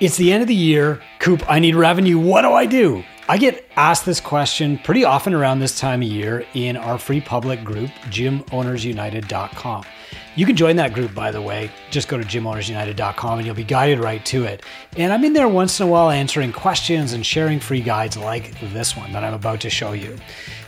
It's the end of the year. Coop, I need revenue. What do I do? I get asked this question pretty often around this time of year in our free public group, gymownersunited.com. You can join that group, by the way. Just go to gymownersunited.com and you'll be guided right to it. And I'm in there once in a while answering questions and sharing free guides like this one that I'm about to show you.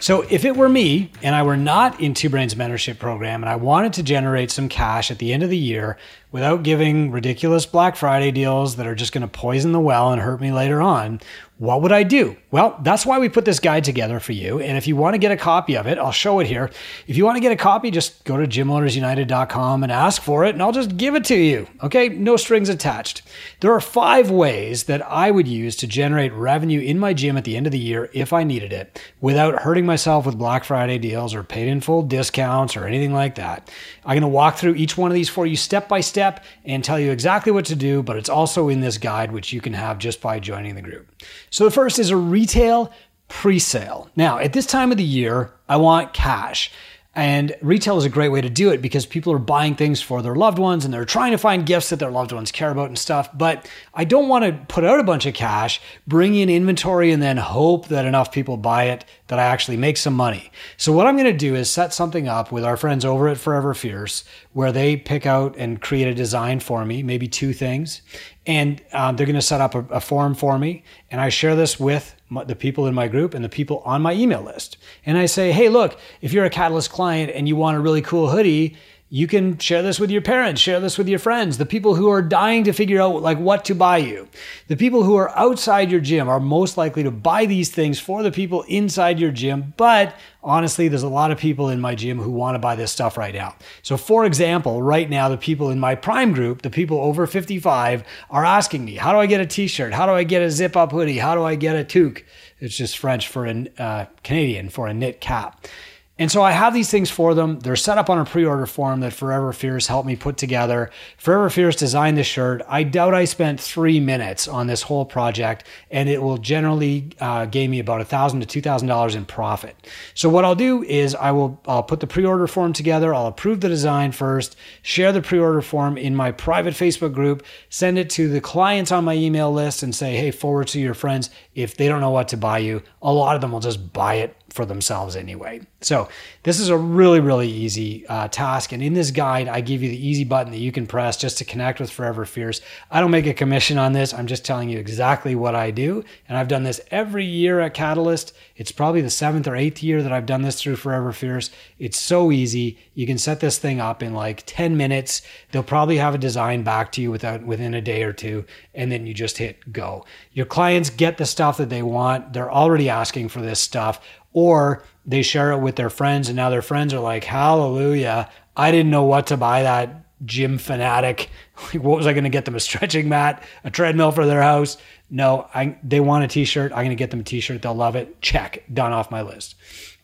So, if it were me and I were not in Two Brains mentorship program and I wanted to generate some cash at the end of the year without giving ridiculous Black Friday deals that are just going to poison the well and hurt me later on, what would I do? Well, that's why we put this guide together for you. And if you want to get a copy of it, I'll show it here. If you want to get a copy, just go to gymownersunited.com and ask for it, and I'll just give it to you. Okay, no strings attached. There are five ways that I would use to generate revenue in my gym at the end of the year if I needed it without hurting myself with Black Friday deals or paid in full discounts or anything like that. I'm going to walk through each one of these for you step by step and tell you exactly what to do, but it's also in this guide, which you can have just by joining the group. So the first is a retail pre-sale. Now, at this time of the year, I want cash. And retail is a great way to do it because people are buying things for their loved ones and they're trying to find gifts that their loved ones care about and stuff. But I don't want to put out a bunch of cash, bring in inventory, and then hope that enough people buy it that I actually make some money. So, what I'm going to do is set something up with our friends over at Forever Fierce where they pick out and create a design for me, maybe two things. And um, they're going to set up a, a form for me. And I share this with the people in my group and the people on my email list. And I say, hey, look, if you're a Catalyst client and you want a really cool hoodie, you can share this with your parents, share this with your friends, the people who are dying to figure out like what to buy you. The people who are outside your gym are most likely to buy these things for the people inside your gym, but honestly, there's a lot of people in my gym who want to buy this stuff right now. So for example, right now the people in my prime group, the people over 55 are asking me, how do I get a t-shirt? How do I get a zip up hoodie? How do I get a toque? It's just French for a uh, Canadian for a knit cap. And so I have these things for them. They're set up on a pre-order form that Forever Fierce helped me put together. Forever Fierce designed the shirt. I doubt I spent three minutes on this whole project, and it will generally uh, gain me about a thousand to two thousand dollars in profit. So what I'll do is I will I'll put the pre-order form together. I'll approve the design first, share the pre-order form in my private Facebook group, send it to the clients on my email list, and say, hey, forward to your friends. If they don't know what to buy you, a lot of them will just buy it for themselves anyway. So this is a really, really easy uh, task. And in this guide, I give you the easy button that you can press just to connect with Forever Fierce. I don't make a commission on this. I'm just telling you exactly what I do. And I've done this every year at Catalyst. It's probably the seventh or eighth year that I've done this through Forever Fierce. It's so easy. You can set this thing up in like 10 minutes. They'll probably have a design back to you without, within a day or two. And then you just hit go. Your clients get the stuff that they want. They're already asking for this stuff or they share it with their friends and now their friends are like hallelujah. I didn't know what to buy that gym fanatic. What was i going to get them a stretching mat a treadmill for their house? No I, they want a t-shirt i'm going to get them a t-shirt they'll love it. Check done off my list.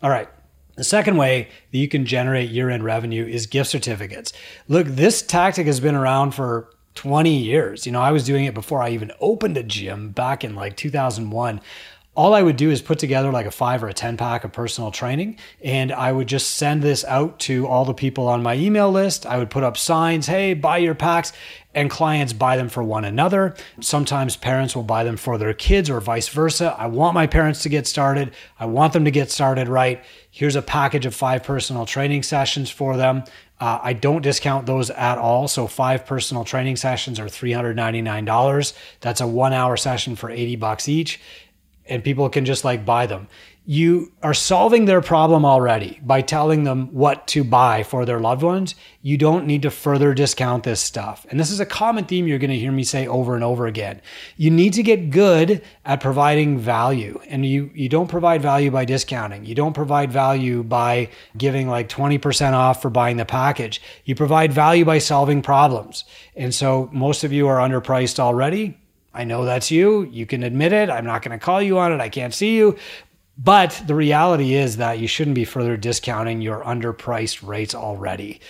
All right the second way that you can generate year-end revenue is gift certificates. Look this tactic has been around for 20 years you know i was doing it before i even opened a gym back in like 2001 all I would do is put together like a five or a 10 pack of personal training. And I would just send this out to all the people on my email list. I would put up signs, hey, buy your packs. And clients buy them for one another. Sometimes parents will buy them for their kids or vice versa. I want my parents to get started. I want them to get started right. Here's a package of five personal training sessions for them. Uh, I don't discount those at all. So five personal training sessions are $399. That's a one hour session for 80 bucks each and people can just like buy them. You are solving their problem already by telling them what to buy for their loved ones. You don't need to further discount this stuff. And this is a common theme you're going to hear me say over and over again. You need to get good at providing value. And you, you don't provide value by discounting. You don't provide value by giving like 20% off for buying the package. You provide value by solving problems. And so most of you are underpriced already I know that's you. You can admit it. I'm not going to call you on it. I can't see you. But the reality is that you shouldn't be further discounting your underpriced rates already.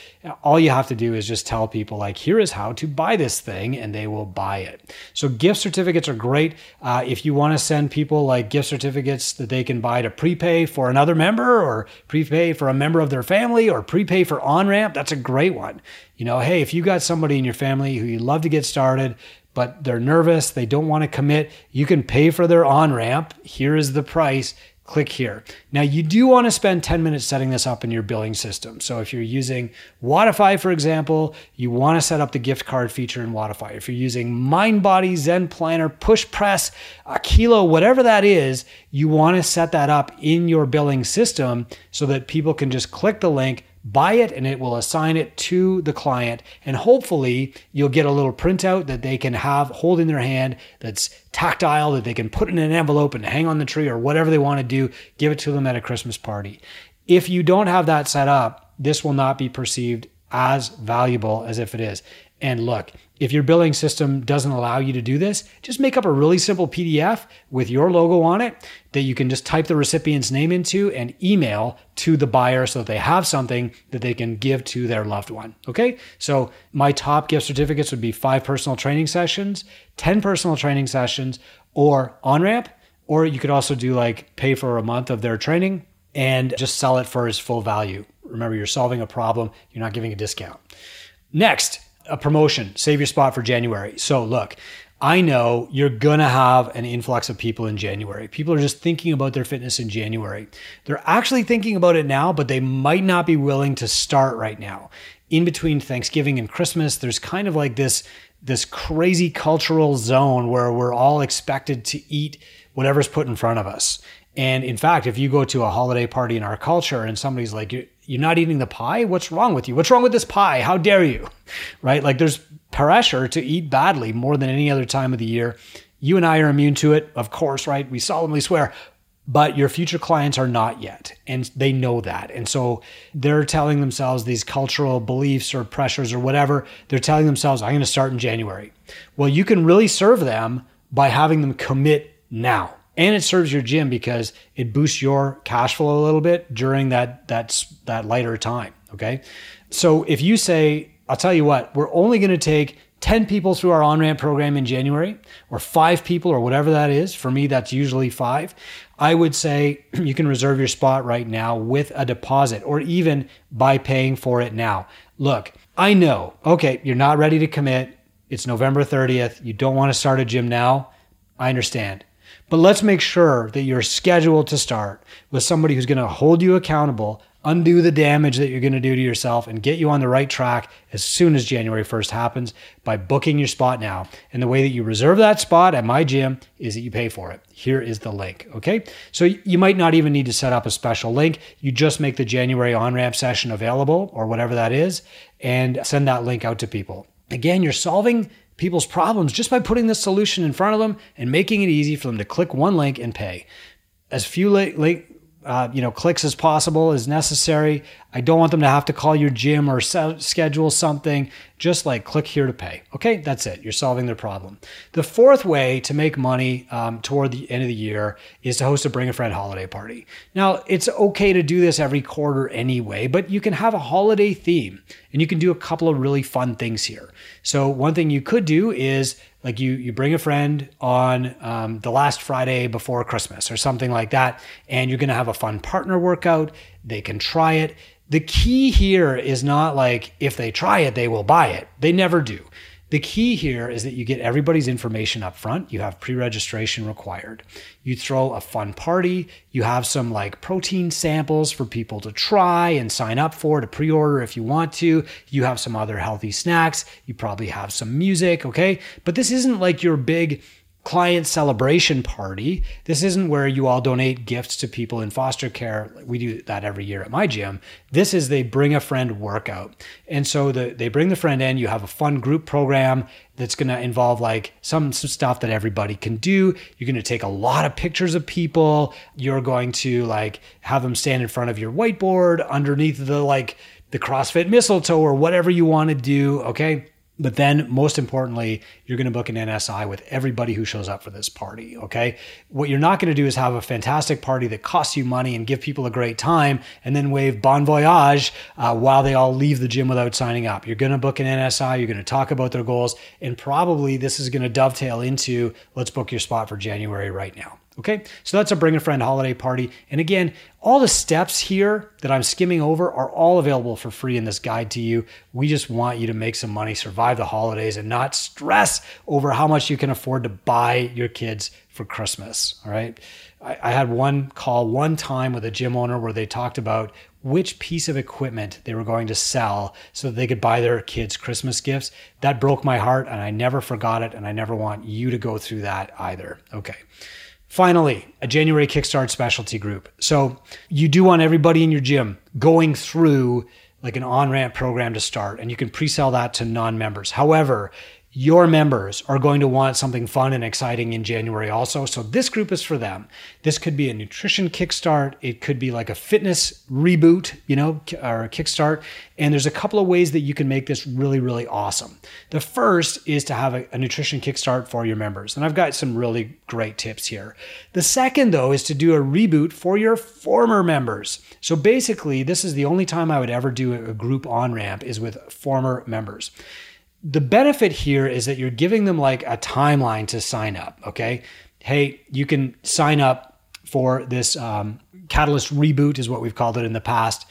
All you have to do is just tell people, like, here is how to buy this thing, and they will buy it. So, gift certificates are great. Uh, if you want to send people like gift certificates that they can buy to prepay for another member, or prepay for a member of their family, or prepay for on ramp, that's a great one. You know, hey, if you got somebody in your family who you love to get started, but they're nervous. They don't want to commit. You can pay for their on ramp. Here is the price click here. Now, you do want to spend 10 minutes setting this up in your billing system. So, if you're using Wodify, for example, you want to set up the gift card feature in Wodify. If you're using MindBody, Zen Planner, Push Press, Aquilo, whatever that is, you want to set that up in your billing system so that people can just click the link, buy it and it will assign it to the client. And hopefully, you'll get a little printout that they can have hold in their hand that's tactile, that they can put in an envelope and hang on the tree or whatever they want to do. Give it to them at a Christmas party. If you don't have that set up, this will not be perceived as valuable as if it is. And look, if your billing system doesn't allow you to do this, just make up a really simple PDF with your logo on it that you can just type the recipient's name into and email to the buyer so that they have something that they can give to their loved one. Okay. So my top gift certificates would be five personal training sessions, 10 personal training sessions, or on ramp. Or you could also do like pay for a month of their training and just sell it for its full value. Remember, you're solving a problem, you're not giving a discount. Next, a promotion, save your spot for January. So look, I know you're going to have an influx of people in January. People are just thinking about their fitness in January. They're actually thinking about it now, but they might not be willing to start right now. In between Thanksgiving and Christmas, there's kind of like this this crazy cultural zone where we're all expected to eat whatever's put in front of us. And in fact, if you go to a holiday party in our culture and somebody's like, you're not eating the pie? What's wrong with you? What's wrong with this pie? How dare you? Right? Like there's pressure to eat badly more than any other time of the year. You and I are immune to it, of course, right? We solemnly swear. But your future clients are not yet, and they know that. And so they're telling themselves these cultural beliefs or pressures or whatever. They're telling themselves, I'm going to start in January. Well, you can really serve them by having them commit now and it serves your gym because it boosts your cash flow a little bit during that that's that lighter time okay? So if you say i'll tell you what we're only going to take 10 people through our on-ramp program in january or five people or whatever that is for me that's usually five i would say you can reserve your spot right now with a deposit or even by paying for it now. Look i know okay you're not ready to commit. It's november 30th you don't want to start a gym now. I understand but let's make sure that you're scheduled to start with somebody who's going to hold you accountable, undo the damage that you're going to do to yourself, and get you on the right track as soon as January 1st happens by booking your spot now. And the way that you reserve that spot at my gym is that you pay for it. Here is the link. Okay. So you might not even need to set up a special link. You just make the January on ramp session available or whatever that is and send that link out to people. Again, you're solving people's problems just by putting this solution in front of them and making it easy for them to click one link and pay. As few late, late uh, you know clicks as possible as necessary. I don't want them to have to call your gym or se- schedule something. Just like click here to pay. Okay, that's it. You're solving their problem. The fourth way to make money um, toward the end of the year is to host a bring a friend holiday party. Now it's okay to do this every quarter anyway, but you can have a holiday theme and you can do a couple of really fun things here. So one thing you could do is like you you bring a friend on um, the last friday before christmas or something like that and you're going to have a fun partner workout. They can try it. The key here is not like if they try it they will buy it. They never do the key here is that you get everybody's information up front. You have pre registration required. You throw a fun party. You have some like protein samples for people to try and sign up for to pre order if you want to. You have some other healthy snacks. You probably have some music. Okay. But this isn't like your big client celebration party. This isn't where you all donate gifts to people in foster care. We do that every year at my gym. This is they bring a friend workout. And so the, they bring the friend in, you have a fun group program that's going to involve like some, some stuff that everybody can do. You're going to take a lot of pictures of people. You're going to like have them stand in front of your whiteboard underneath the like the CrossFit mistletoe or whatever you want to do, okay? But then, most importantly, you're going to book an NSI with everybody who shows up for this party. Okay. What you're not going to do is have a fantastic party that costs you money and give people a great time and then wave bon voyage uh, while they all leave the gym without signing up. You're going to book an NSI. You're going to talk about their goals. And probably this is going to dovetail into let's book your spot for January right now. Okay, so that's a bring a friend holiday party. And again, all the steps here that I'm skimming over are all available for free in this guide to you. We just want you to make some money, survive the holidays, and not stress over how much you can afford to buy your kids for Christmas. All right. I, I had one call one time with a gym owner where they talked about which piece of equipment they were going to sell so that they could buy their kids Christmas gifts. That broke my heart and I never forgot it. And I never want you to go through that either. Okay. Finally, a January Kickstart specialty group. So you do want everybody in your gym going through like an on ramp program to start, and you can pre sell that to non members. However, your members are going to want something fun and exciting in January also. So this group is for them. This could be a nutrition kickstart. It could be like a fitness reboot, you know, or a kickstart. And there's a couple of ways that you can make this really, really awesome. The first is to have a, a nutrition kickstart for your members. And I've got some really great tips here. The second, though, is to do a reboot for your former members. So basically, this is the only time I would ever do a group on ramp is with former members the benefit here is that you're giving them like a timeline to sign up. Okay. Hey, you can sign up for this um, Catalyst reboot, is what we've called it in the past.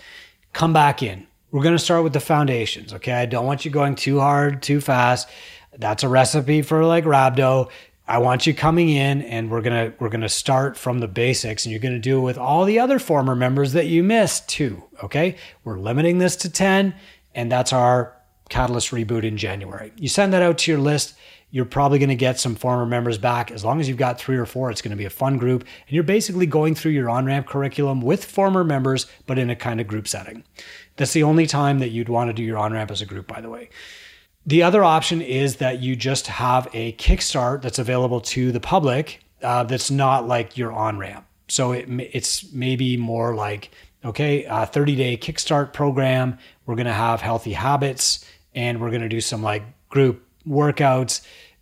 Come back in. We're going to start with the foundations. Okay. I don't want you going too hard, too fast. That's a recipe for like rhabdo. I want you coming in and we're going to we're going to start from the basics and you're going to do it with all the other former members that you missed too, okay? We're limiting this to 10 and that's our Catalyst reboot in January. You send that out to your list. You're probably going to get some former members back. As long as you've got three or four, it's going to be a fun group. And you're basically going through your on ramp curriculum with former members, but in a kind of group setting. That's the only time that you'd want to do your on ramp as a group, by the way. The other option is that you just have a kickstart that's available to the public uh, that's not like your on ramp. So it, it's maybe more like, okay, a 30 day kickstart program. We're going to have healthy habits and we're going to do some like group workouts,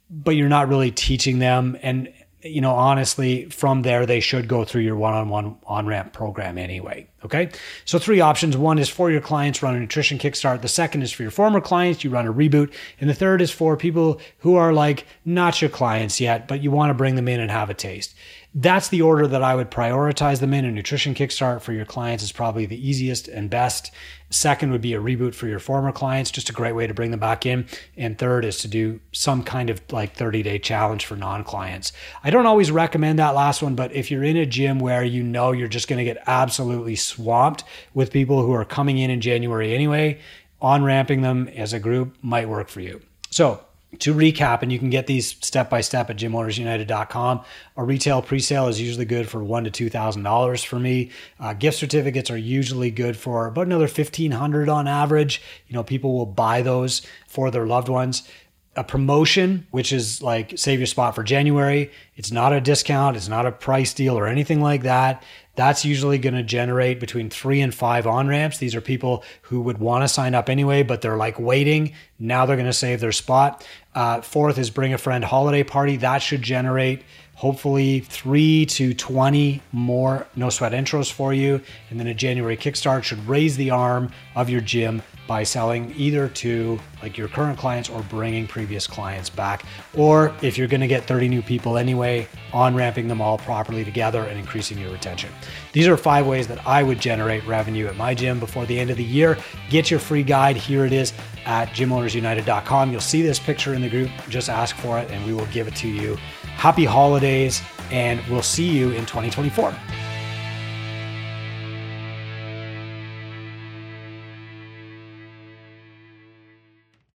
but you're not really teaching them. And, you know, honestly, from there, they should go through your one on one on ramp program anyway. Okay. So, three options. One is for your clients, run a nutrition kickstart. The second is for your former clients, you run a reboot. And the third is for people who are like not your clients yet, but you want to bring them in and have a taste that's the order that I would prioritize them in. A nutrition kickstart for your clients is probably the easiest and best. Second would be a reboot for your former clients, just a great way to bring them back in. And third is to do some kind of like 30 day challenge for non clients. I don't always recommend that last one, but if you're in a gym where you know you're just going to get absolutely swamped with people who are coming in in January anyway, on ramping them as a group might work for you. So, to recap, and you can get these step by step at gymownersunited.com. A retail pre-sale is usually good for one to two thousand dollars for me. Uh, gift certificates are usually good for about another fifteen hundred on average. You know, people will buy those for their loved ones. A promotion, which is like save your spot for January. It's not a discount. It's not a price deal or anything like that. That's usually going to generate between three and five on ramps. These are people who would want to sign up anyway, but they're like waiting. Now they're going to save their spot. Uh, fourth is bring a friend holiday party. That should generate hopefully three to 20 more no sweat intros for you. And then a January Kickstart should raise the arm of your gym by selling either to like your current clients or bringing previous clients back. Or if you're going to get 30 new people anyway, on ramping them all properly together and increasing your retention. These are five ways that I would generate revenue at my gym before the end of the year. Get your free guide. Here it is at gymownersunited.com. You'll see this picture in the group. Just ask for it and we will give it to you. Happy holidays, and we'll see you in 2024.